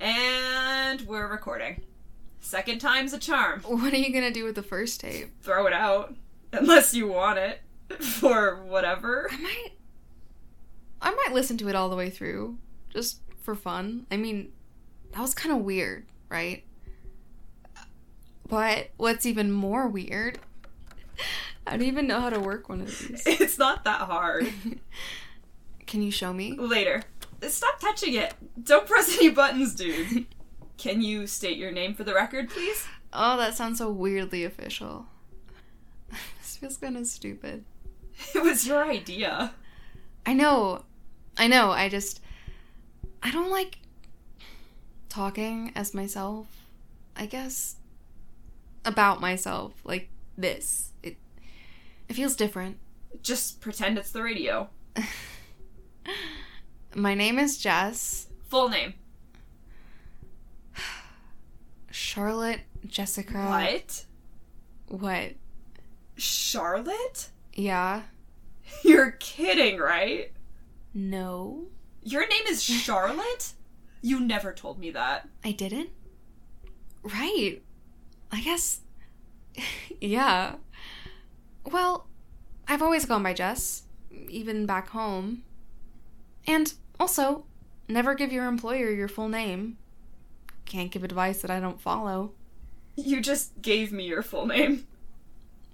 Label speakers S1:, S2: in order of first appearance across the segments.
S1: and we're recording. Second time's a charm.
S2: What are you gonna do with the first tape?
S1: Throw it out. Unless you want it. For whatever.
S2: I might. I might listen to it all the way through, just for fun. I mean, that was kind of weird, right? But what's even more weird, I don't even know how to work one of these.
S1: It's not that hard.
S2: Can you show me?
S1: Later. Stop touching it. Don't press any buttons, dude. Can you state your name for the record, please?
S2: Oh, that sounds so weirdly official. this feels kind of stupid.
S1: It was your idea.
S2: I know. I know. I just. I don't like talking as myself. I guess. About myself. Like this. It. It feels different.
S1: Just pretend it's the radio.
S2: My name is Jess.
S1: Full name.
S2: Charlotte Jessica.
S1: What?
S2: What?
S1: Charlotte?
S2: Yeah.
S1: You're kidding, right?
S2: No.
S1: Your name is Charlotte? you never told me that.
S2: I didn't? Right. I guess. yeah. Well, I've always gone by Jess, even back home. And also, never give your employer your full name. Can't give advice that I don't follow.
S1: You just gave me your full name.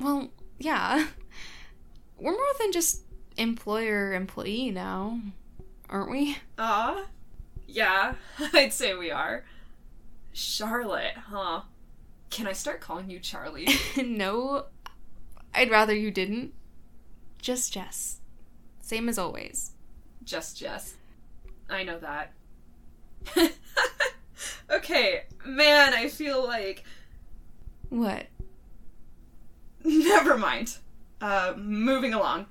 S2: Well, yeah. We're more than just employer employee now, aren't we?
S1: Uh, yeah, I'd say we are. Charlotte, huh? Can I start calling you Charlie?
S2: no, I'd rather you didn't. Just Jess. Same as always.
S1: Just Jess. I know that. okay, man, I feel like.
S2: What?
S1: Never mind. Uh, moving along.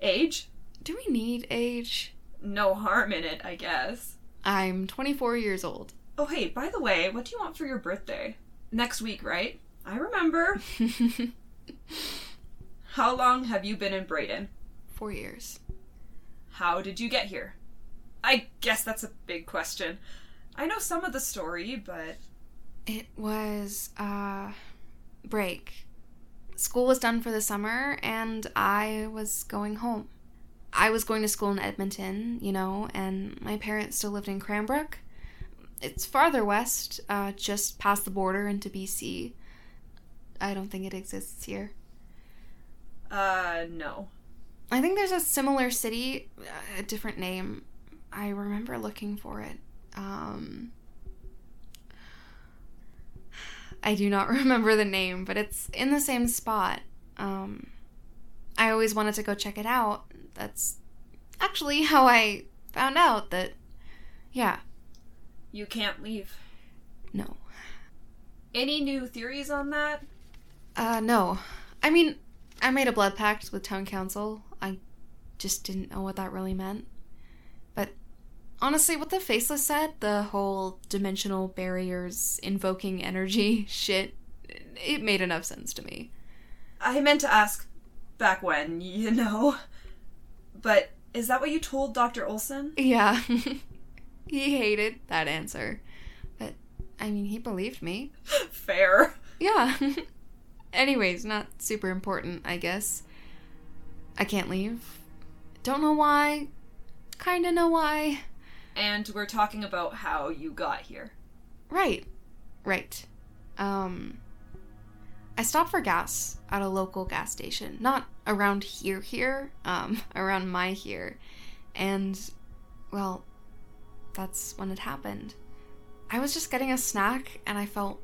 S1: Age?
S2: Do we need age?
S1: No harm in it, I guess.
S2: I'm 24 years old.
S1: Oh, hey, by the way, what do you want for your birthday? Next week, right? I remember. How long have you been in Brayden?
S2: Four years.
S1: How did you get here? I guess that's a big question. I know some of the story, but.
S2: It was, uh, break. School was done for the summer, and I was going home. I was going to school in Edmonton, you know, and my parents still lived in Cranbrook. It's farther west, uh, just past the border into BC. I don't think it exists here.
S1: Uh, no.
S2: I think there's a similar city, a different name. I remember looking for it. Um, I do not remember the name, but it's in the same spot. Um, I always wanted to go check it out. That's actually how I found out that, yeah.
S1: You can't leave.
S2: No.
S1: Any new theories on that?
S2: Uh, no. I mean, I made a blood pact with town council. Just didn't know what that really meant. But honestly, what the faceless said, the whole dimensional barriers invoking energy shit, it made enough sense to me.
S1: I meant to ask back when, you know. But is that what you told Dr. Olson?
S2: Yeah. he hated that answer. But, I mean, he believed me.
S1: Fair.
S2: Yeah. Anyways, not super important, I guess. I can't leave. Don't know why. Kinda know why.
S1: And we're talking about how you got here.
S2: Right. Right. Um I stopped for gas at a local gas station. Not around here here, um around my here. And well, that's when it happened. I was just getting a snack and I felt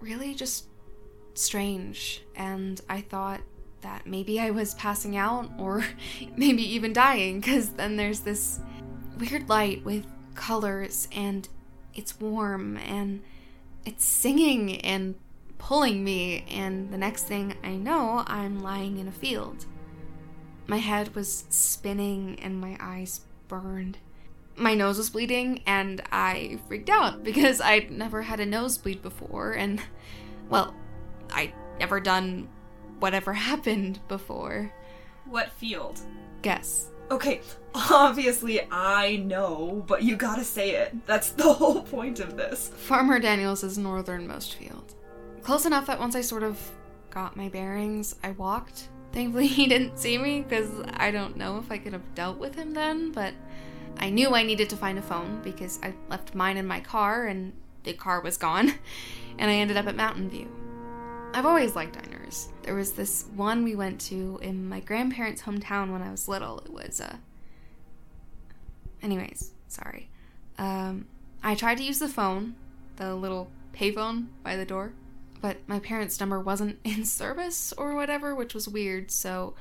S2: really just strange and I thought that maybe I was passing out or maybe even dying because then there's this weird light with colors and it's warm and it's singing and pulling me and the next thing I know I'm lying in a field. My head was spinning and my eyes burned. My nose was bleeding and I freaked out because I'd never had a nosebleed before and well, I'd never done whatever happened before.
S1: What field?
S2: Guess.
S1: Okay, obviously I know, but you gotta say it. That's the whole point of this.
S2: Farmer Daniels' is northernmost field. Close enough that once I sort of got my bearings, I walked. Thankfully, he didn't see me because I don't know if I could have dealt with him then, but I knew I needed to find a phone because I left mine in my car and the car was gone, and I ended up at Mountain View. I've always liked diners. There was this one we went to in my grandparents' hometown when I was little. It was, uh. Anyways, sorry. Um, I tried to use the phone, the little payphone by the door, but my parents' number wasn't in service or whatever, which was weird, so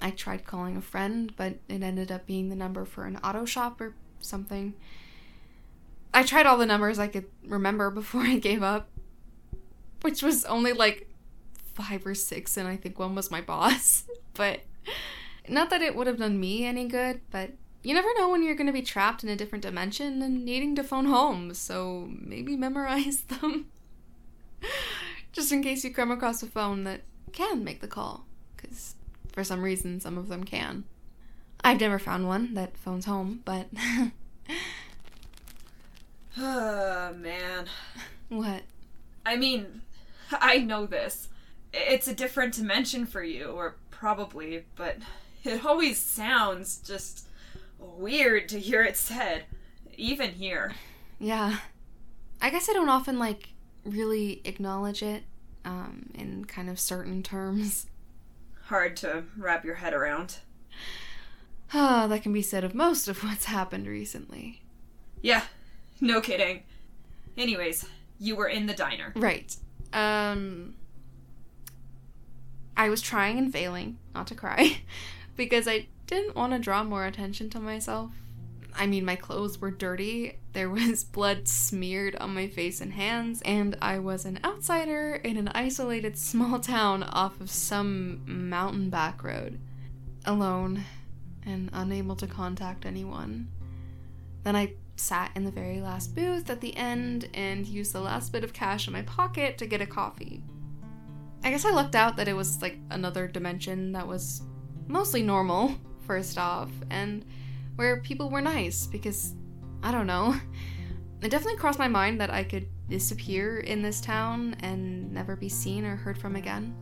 S2: I tried calling a friend, but it ended up being the number for an auto shop or something. I tried all the numbers I could remember before I gave up, which was only like five or six, and I think one was my boss. but not that it would have done me any good, but you never know when you're going to be trapped in a different dimension and needing to phone home, so maybe memorize them. Just in case you come across a phone that can make the call, because for some reason some of them can. I've never found one that phones home, but.
S1: Oh, man.
S2: what?
S1: I mean, I know this. It's a different dimension for you, or probably, but it always sounds just weird to hear it said, even here.
S2: Yeah. I guess I don't often, like, really acknowledge it um, in kind of certain terms.
S1: Hard to wrap your head around.
S2: Ah, that can be said of most of what's happened recently.
S1: Yeah, no kidding. Anyways, you were in the diner.
S2: Right. Um I was trying and failing not to cry because I didn't want to draw more attention to myself. I mean, my clothes were dirty, there was blood smeared on my face and hands, and I was an outsider in an isolated small town off of some mountain back road, alone and unable to contact anyone. Then I sat in the very last booth at the end and used the last bit of cash in my pocket to get a coffee. I guess I lucked out that it was like another dimension that was mostly normal, first off, and where people were nice because I don't know. It definitely crossed my mind that I could disappear in this town and never be seen or heard from again.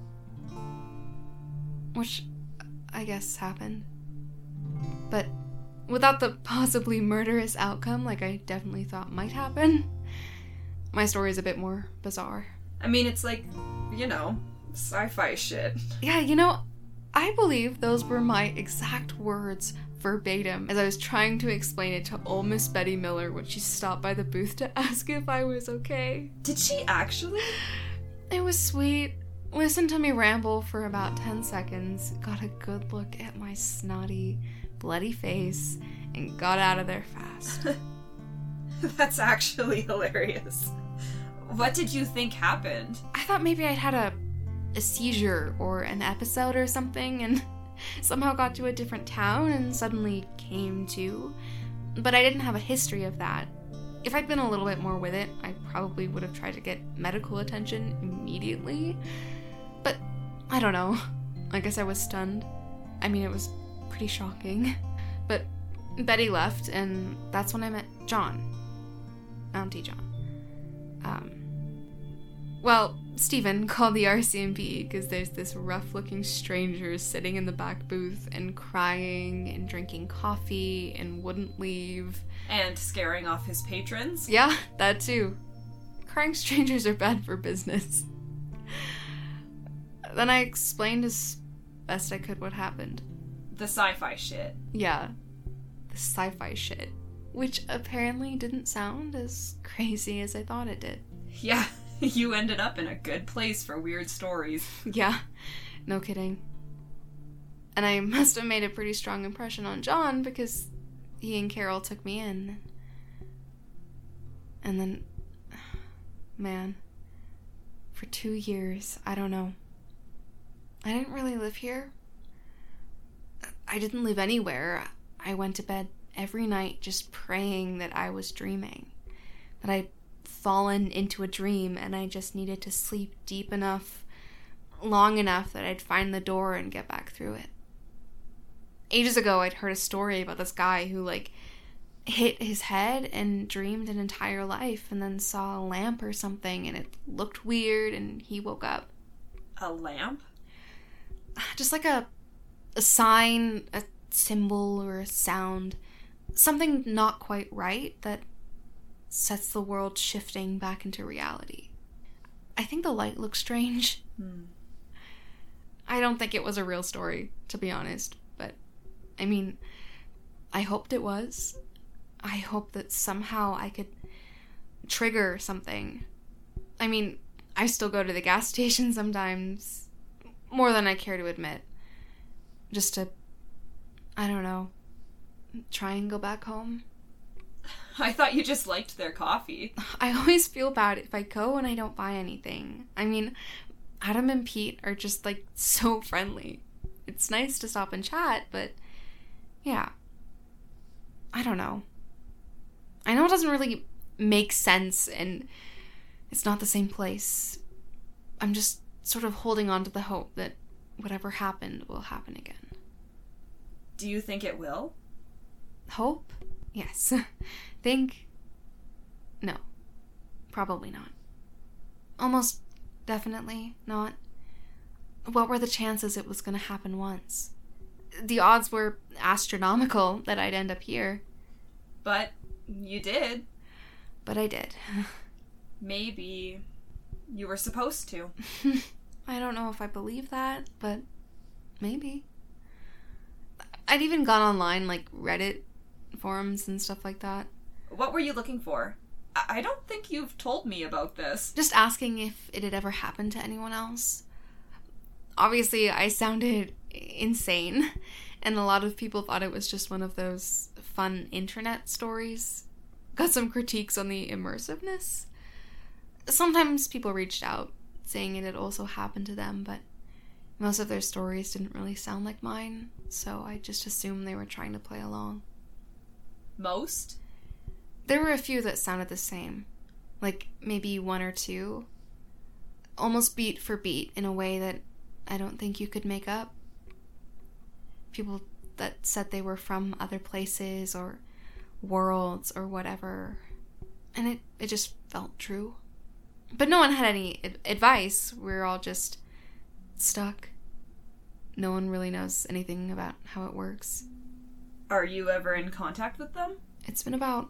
S2: Which I guess happened. But without the possibly murderous outcome like I definitely thought might happen. My story is a bit more bizarre.
S1: I mean, it's like, you know, sci fi shit.
S2: Yeah, you know, I believe those were my exact words verbatim as I was trying to explain it to old Miss Betty Miller when she stopped by the booth to ask if I was okay.
S1: Did she actually?
S2: It was sweet. Listened to me ramble for about 10 seconds, got a good look at my snotty, bloody face, and got out of there fast.
S1: That's actually hilarious. What did you think happened?
S2: I thought maybe I'd had a, a seizure or an episode or something and somehow got to a different town and suddenly came to. But I didn't have a history of that. If I'd been a little bit more with it, I probably would have tried to get medical attention immediately. But I don't know. I guess I was stunned. I mean, it was pretty shocking. But Betty left, and that's when I met John. Mountie John. Um, well, Stephen called the RCMP because there's this rough looking stranger sitting in the back booth and crying and drinking coffee and wouldn't leave.
S1: And scaring off his patrons?
S2: Yeah, that too. Crying strangers are bad for business. then I explained as best I could what happened.
S1: The sci fi shit.
S2: Yeah, the sci fi shit. Which apparently didn't sound as crazy as I thought it did.
S1: Yeah, you ended up in a good place for weird stories.
S2: Yeah, no kidding. And I must have made a pretty strong impression on John because he and Carol took me in. And then, man, for two years, I don't know. I didn't really live here. I didn't live anywhere. I went to bed every night just praying that I was dreaming. That I'd fallen into a dream and I just needed to sleep deep enough, long enough that I'd find the door and get back through it. ages ago I'd heard a story about this guy who like hit his head and dreamed an entire life and then saw a lamp or something and it looked weird and he woke up.
S1: A lamp?
S2: Just like a a sign, a symbol or a sound. Something not quite right that sets the world shifting back into reality. I think the light looks strange.
S1: Hmm.
S2: I don't think it was a real story, to be honest. But, I mean, I hoped it was. I hope that somehow I could trigger something. I mean, I still go to the gas station sometimes, more than I care to admit. Just to, I don't know, try and go back home.
S1: I thought you just liked their coffee.
S2: I always feel bad if I go and I don't buy anything. I mean, Adam and Pete are just like so friendly. It's nice to stop and chat, but yeah. I don't know. I know it doesn't really make sense and it's not the same place. I'm just sort of holding on to the hope that whatever happened will happen again.
S1: Do you think it will?
S2: Hope? Yes. Think? No. Probably not. Almost definitely not. What were the chances it was going to happen once? The odds were astronomical that I'd end up here.
S1: But you did.
S2: But I did.
S1: Maybe you were supposed to.
S2: I don't know if I believe that, but maybe. I'd even gone online, like Reddit forums and stuff like that.
S1: What were you looking for? I don't think you've told me about this.
S2: Just asking if it had ever happened to anyone else. Obviously, I sounded insane, and a lot of people thought it was just one of those fun internet stories. Got some critiques on the immersiveness. Sometimes people reached out saying it had also happened to them, but most of their stories didn't really sound like mine, so I just assumed they were trying to play along.
S1: Most?
S2: There were a few that sounded the same, like maybe one or two, almost beat for beat in a way that I don't think you could make up. People that said they were from other places or worlds or whatever, and it, it just felt true. But no one had any advice. We're all just stuck. No one really knows anything about how it works.
S1: Are you ever in contact with them?
S2: It's been about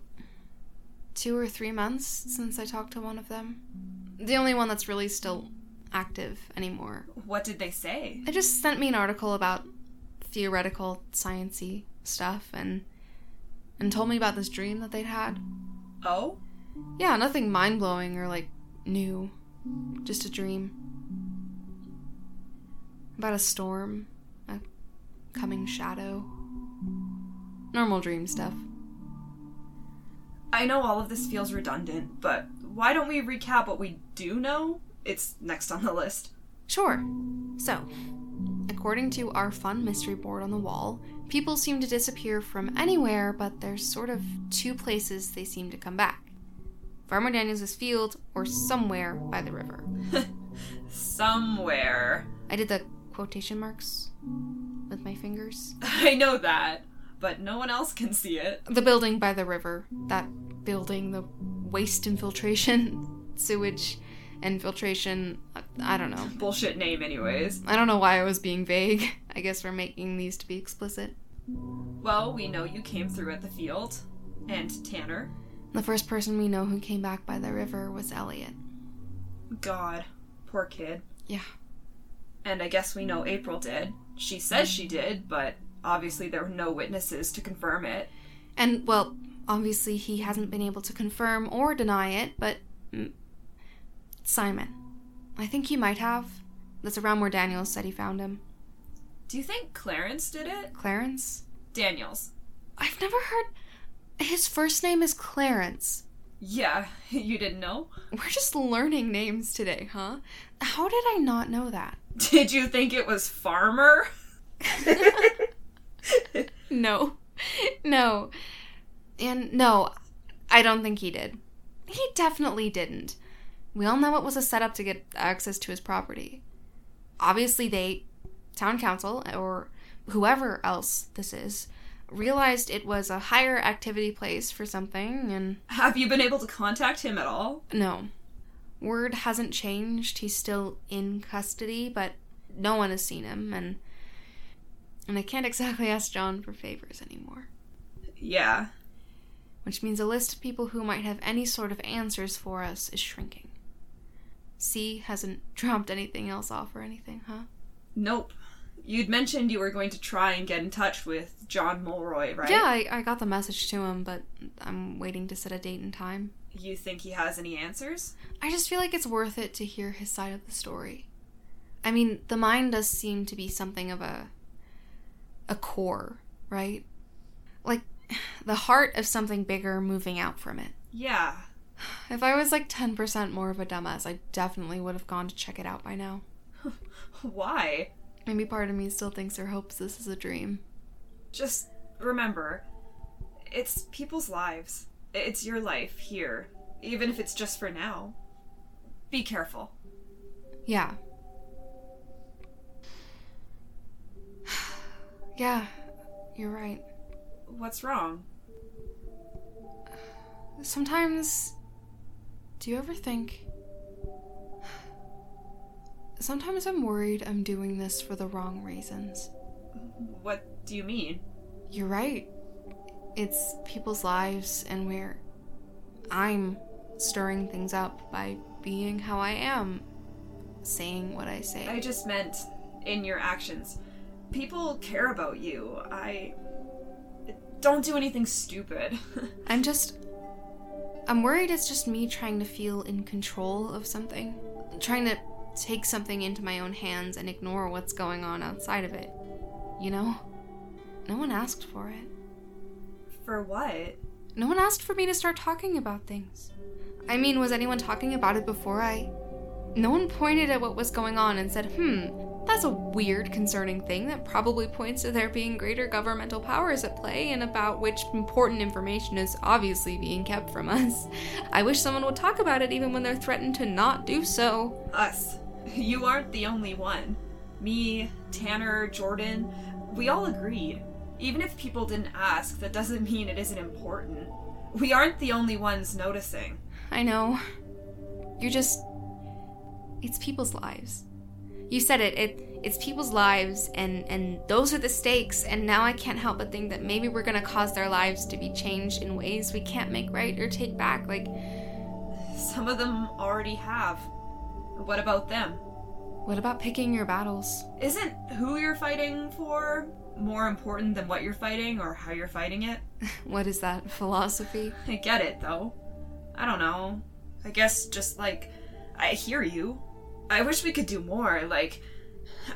S2: two or three months since I talked to one of them. The only one that's really still active anymore.
S1: What did they say?
S2: They just sent me an article about theoretical sciency stuff and and told me about this dream that they'd had.
S1: Oh?
S2: Yeah, nothing mind blowing or like new. Just a dream. About a storm, a coming shadow. Normal dream stuff.
S1: I know all of this feels redundant, but why don't we recap what we do know? It's next on the list.
S2: Sure. So, according to our fun mystery board on the wall, people seem to disappear from anywhere, but there's sort of two places they seem to come back Farmer Daniels' field or somewhere by the river.
S1: Somewhere.
S2: I did the quotation marks with my fingers.
S1: I know that, but no one else can see it.
S2: The building by the river. That building, the waste infiltration, sewage infiltration. I- I don't know.
S1: Bullshit name, anyways.
S2: I don't know why I was being vague. I guess we're making these to be explicit.
S1: Well, we know you came through at the field. And Tanner.
S2: The first person we know who came back by the river was Elliot.
S1: God. Poor kid.
S2: Yeah.
S1: And I guess we know April did. She says she did, but obviously there were no witnesses to confirm it.
S2: And, well, obviously he hasn't been able to confirm or deny it, but. mm, Simon. I think he might have. That's around where Daniels said he found him.
S1: Do you think Clarence did it?
S2: Clarence?
S1: Daniels.
S2: I've never heard. His first name is Clarence.
S1: Yeah, you didn't know?
S2: We're just learning names today, huh? How did I not know that?
S1: Did you think it was Farmer?
S2: No. No. And no, I don't think he did. He definitely didn't. We all know it was a setup to get access to his property. Obviously, they, town council, or whoever else this is, realized it was a higher activity place for something, and
S1: Have you been able to contact him at all?
S2: no. Word hasn't changed. He's still in custody, but no one has seen him, and and I can't exactly ask John for favors anymore.
S1: Yeah.
S2: Which means a list of people who might have any sort of answers for us is shrinking. C hasn't dropped anything else off or anything, huh?
S1: Nope. You'd mentioned you were going to try and get in touch with John Mulroy, right?
S2: Yeah, I, I got the message to him, but I'm waiting to set a date and time.
S1: You think he has any answers?
S2: I just feel like it's worth it to hear his side of the story. I mean, the mind does seem to be something of a a core, right? Like the heart of something bigger moving out from it.
S1: Yeah.
S2: If I was like 10% more of a dumbass, I definitely would have gone to check it out by now.
S1: Why?
S2: Maybe part of me still thinks or hopes this is a dream.
S1: Just remember, it's people's lives. It's your life here, even if it's just for now. Be careful.
S2: Yeah. yeah, you're right.
S1: What's wrong?
S2: Sometimes. Do you ever think. Sometimes I'm worried I'm doing this for the wrong reasons.
S1: What do you mean?
S2: You're right. It's people's lives, and we're. I'm stirring things up by being how I am, saying what I say.
S1: I just meant in your actions. People care about you. I. Don't do anything stupid.
S2: I'm just. I'm worried it's just me trying to feel in control of something. Trying to take something into my own hands and ignore what's going on outside of it. You know? No one asked for it.
S1: for what?
S2: No one asked for me to start talking about things. I mean, was anyone talking about it before I. No one pointed at what was going on and said, hmm, that's a weird, concerning thing that probably points to there being greater governmental powers at play and about which important information is obviously being kept from us. I wish someone would talk about it even when they're threatened to not do so.
S1: Us. You aren't the only one. Me, Tanner, Jordan, we all agreed. Even if people didn't ask, that doesn't mean it isn't important. We aren't the only ones noticing.
S2: I know. You're just. It's people's lives. You said it. It it's people's lives, and and those are the stakes. And now I can't help but think that maybe we're gonna cause their lives to be changed in ways we can't make right or take back. Like,
S1: Some of them already have. What about them?
S2: what about picking your battles?
S1: Isn't who you're fighting for more important than what you're fighting or how you're fighting it?
S2: What is that philosophy?
S1: I get it, though. I don't know. I guess just like, I hear you. I wish we could do more, like,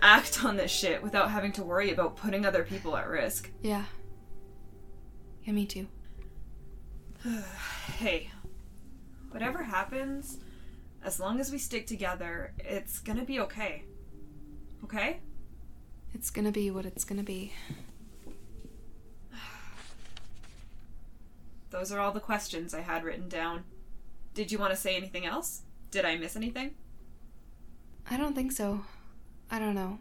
S1: act on this shit without having to worry about putting other people at risk.
S2: Yeah. Yeah, me too.
S1: Hey, whatever happens, as long as we stick together, it's gonna be okay. Okay?
S2: It's gonna be what it's gonna be.
S1: Those are all the questions I had written down. Did you want to say anything else? Did I miss anything?
S2: I don't think so. I don't know.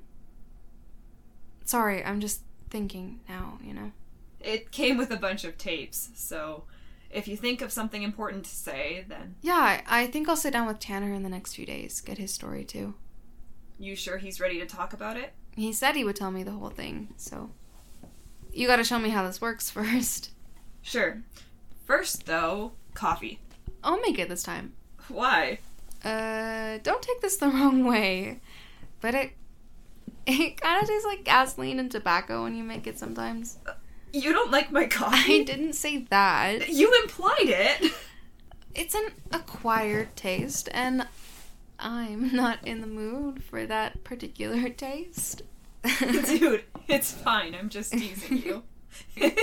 S2: Sorry, I'm just thinking now, you know?
S1: It came with a bunch of tapes, so if you think of something important to say, then
S2: Yeah, I, think I'll sit down with Tanner in the next few days, get his story too.
S1: you sure he's ready to talk about it?
S2: He said he would tell me the whole thing, so. You gotta show me how this works first.
S1: Sure. First, though, coffee.
S2: I'll make it this time.
S1: Why?
S2: Uh, don't take this the wrong way, but it. It kind of tastes like gasoline and tobacco when you make it sometimes.
S1: You don't like my coffee?
S2: I didn't say that.
S1: You implied it.
S2: It's an acquired taste, and I'm not in the mood for that particular taste.
S1: Dude, it's fine. I'm just teasing you.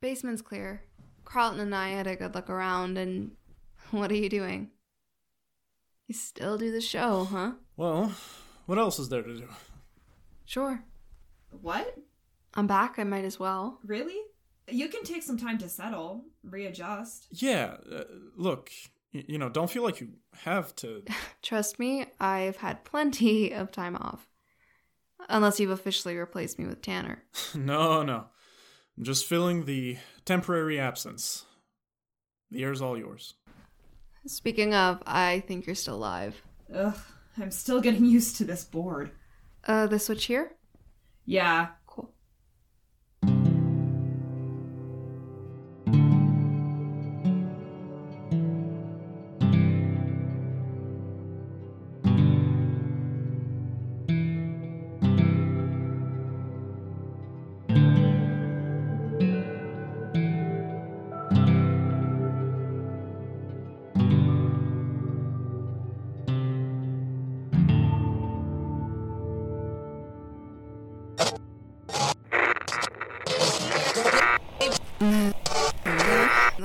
S2: Basement's clear. Carlton and I had a good look around, and what are you doing? You still do the show, huh?
S3: Well, what else is there to do?
S2: Sure.
S1: What?
S2: I'm back, I might as well.
S1: Really? You can take some time to settle, readjust.
S3: Yeah, uh, look, y- you know, don't feel like you have to.
S2: Trust me, I've had plenty of time off. Unless you've officially replaced me with Tanner.
S3: no, no. I'm just filling the temporary absence. The air's all yours.
S2: Speaking of, I think you're still alive.
S1: Ugh, I'm still getting used to this board.
S2: Uh, the switch here?
S1: Yeah,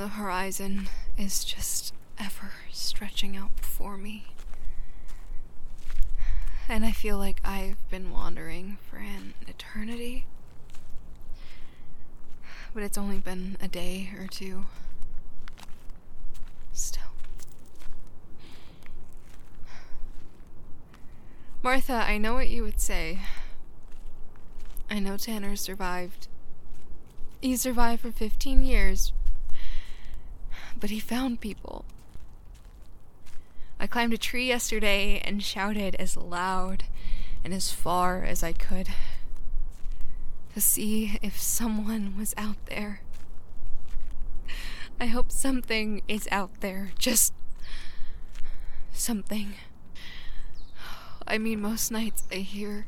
S2: the horizon is just ever stretching out before me. And I feel like I've been wandering for an eternity. But it's only been a day or two. Still. Martha, I know what you would say. I know Tanner survived. He survived for 15 years. But he found people. I climbed a tree yesterday and shouted as loud and as far as I could to see if someone was out there. I hope something is out there. Just something. I mean, most nights I hear.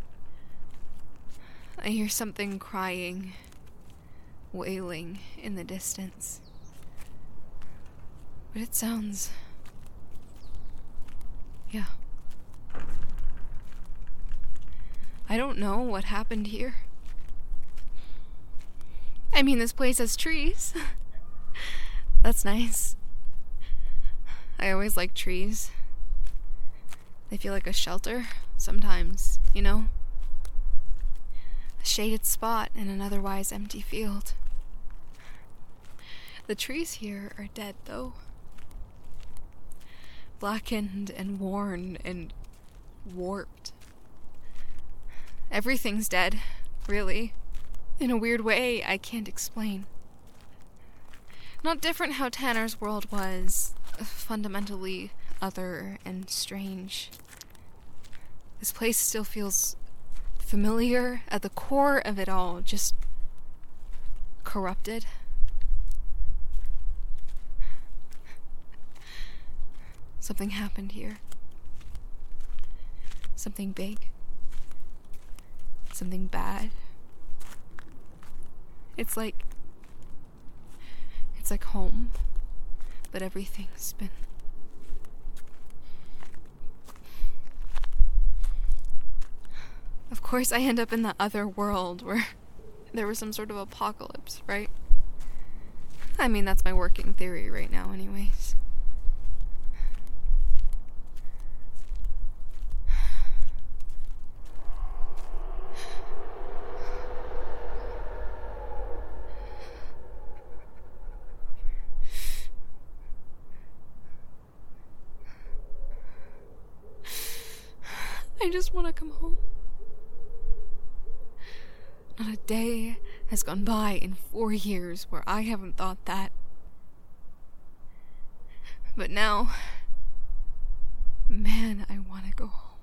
S2: I hear something crying, wailing in the distance. But it sounds. Yeah. I don't know what happened here. I mean, this place has trees. That's nice. I always like trees. They feel like a shelter sometimes, you know? A shaded spot in an otherwise empty field. The trees here are dead, though. Blackened and worn and warped. Everything's dead, really. In a weird way I can't explain. Not different how Tanner's world was, fundamentally other and strange. This place still feels familiar at the core of it all, just corrupted. Something happened here. Something big. Something bad. It's like. It's like home, but everything's been. Of course, I end up in the other world where there was some sort of apocalypse, right? I mean, that's my working theory right now, anyways. I just want to come home. Not a day has gone by in four years where I haven't thought that. But now, man, I want to go home.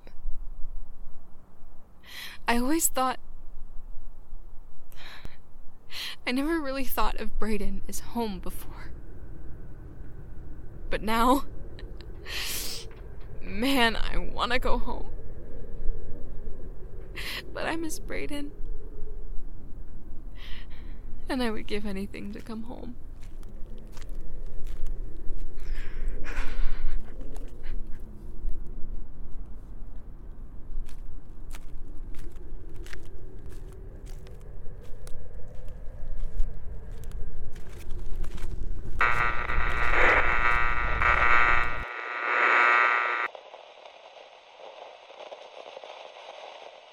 S2: I always thought. I never really thought of Brayden as home before. But now, man, I want to go home. But I miss Brayden. And I would give anything to come home.